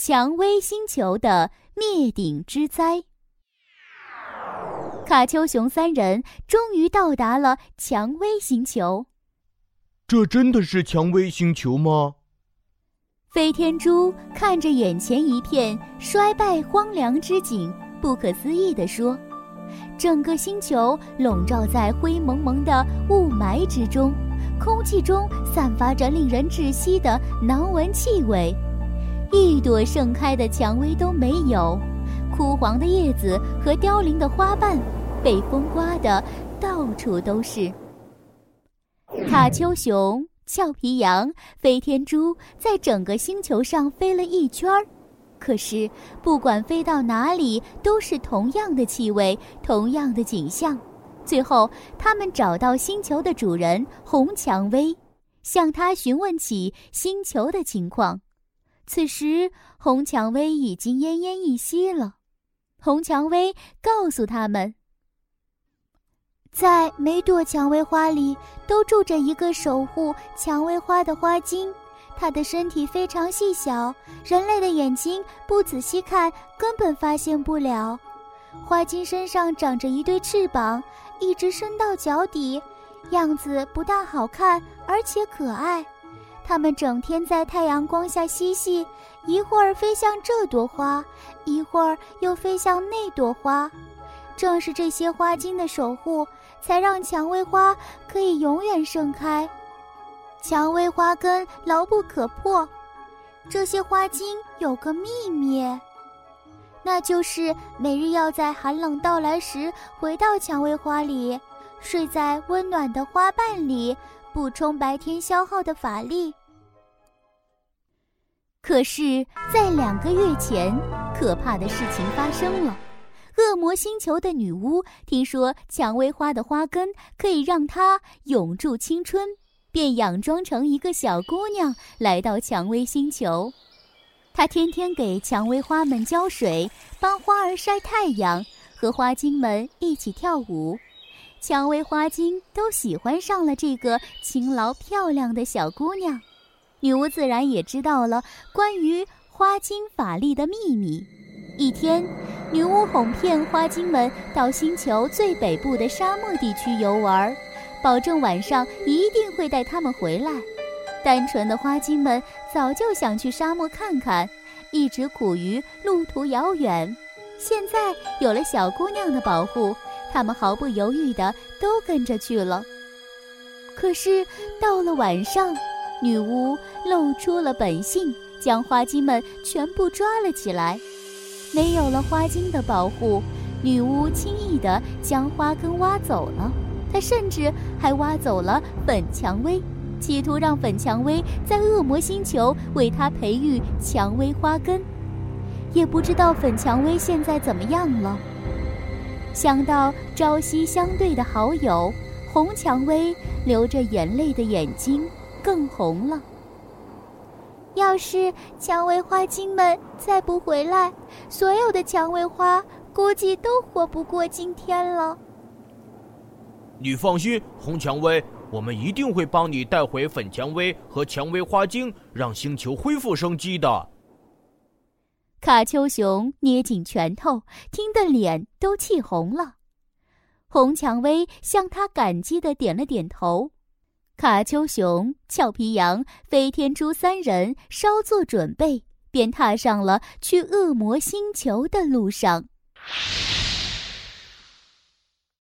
蔷薇星球的灭顶之灾。卡丘熊三人终于到达了蔷薇星球。这真的是蔷薇星球吗？飞天猪看着眼前一片衰败荒凉之景，不可思议地说：“整个星球笼罩在灰蒙蒙的雾霾之中，空气中散发着令人窒息的难闻气味。”一朵盛开的蔷薇都没有，枯黄的叶子和凋零的花瓣被风刮得到处都是。卡丘熊、俏皮羊、飞天猪在整个星球上飞了一圈儿，可是不管飞到哪里，都是同样的气味，同样的景象。最后，他们找到星球的主人红蔷薇，向他询问起星球的情况。此时，红蔷薇已经奄奄一息了。红蔷薇告诉他们，在每朵蔷薇花里都住着一个守护蔷薇花的花精，它的身体非常细小，人类的眼睛不仔细看根本发现不了。花精身上长着一对翅膀，一直伸到脚底，样子不大好看，而且可爱。它们整天在太阳光下嬉戏，一会儿飞向这朵花，一会儿又飞向那朵花。正是这些花茎的守护，才让蔷薇花可以永远盛开。蔷薇花根牢不可破，这些花茎有个秘密，那就是每日要在寒冷到来时回到蔷薇花里，睡在温暖的花瓣里。补充白天消耗的法力。可是，在两个月前，可怕的事情发生了。恶魔星球的女巫听说蔷薇花的花根可以让她永驻青春，便佯装成一个小姑娘来到蔷薇星球。她天天给蔷薇花们浇水，帮花儿晒太阳，和花精们一起跳舞。蔷薇花精都喜欢上了这个勤劳漂亮的小姑娘，女巫自然也知道了关于花精法力的秘密。一天，女巫哄骗花精们到星球最北部的沙漠地区游玩，保证晚上一定会带他们回来。单纯的花精们早就想去沙漠看看，一直苦于路途遥远。现在有了小姑娘的保护。他们毫不犹豫的都跟着去了。可是到了晚上，女巫露出了本性，将花精们全部抓了起来。没有了花精的保护，女巫轻易的将花根挖走了。她甚至还挖走了粉蔷薇，企图让粉蔷薇在恶魔星球为她培育蔷薇花根。也不知道粉蔷薇现在怎么样了。想到朝夕相对的好友红蔷薇，流着眼泪的眼睛更红了。要是蔷薇花精们再不回来，所有的蔷薇花估计都活不过今天了。你放心，红蔷薇，我们一定会帮你带回粉蔷薇和蔷薇花精，让星球恢复生机的。卡丘熊捏紧拳头，听得脸都气红了。红蔷薇向他感激的点了点头。卡丘熊、俏皮羊、飞天猪三人稍作准备，便踏上了去恶魔星球的路上。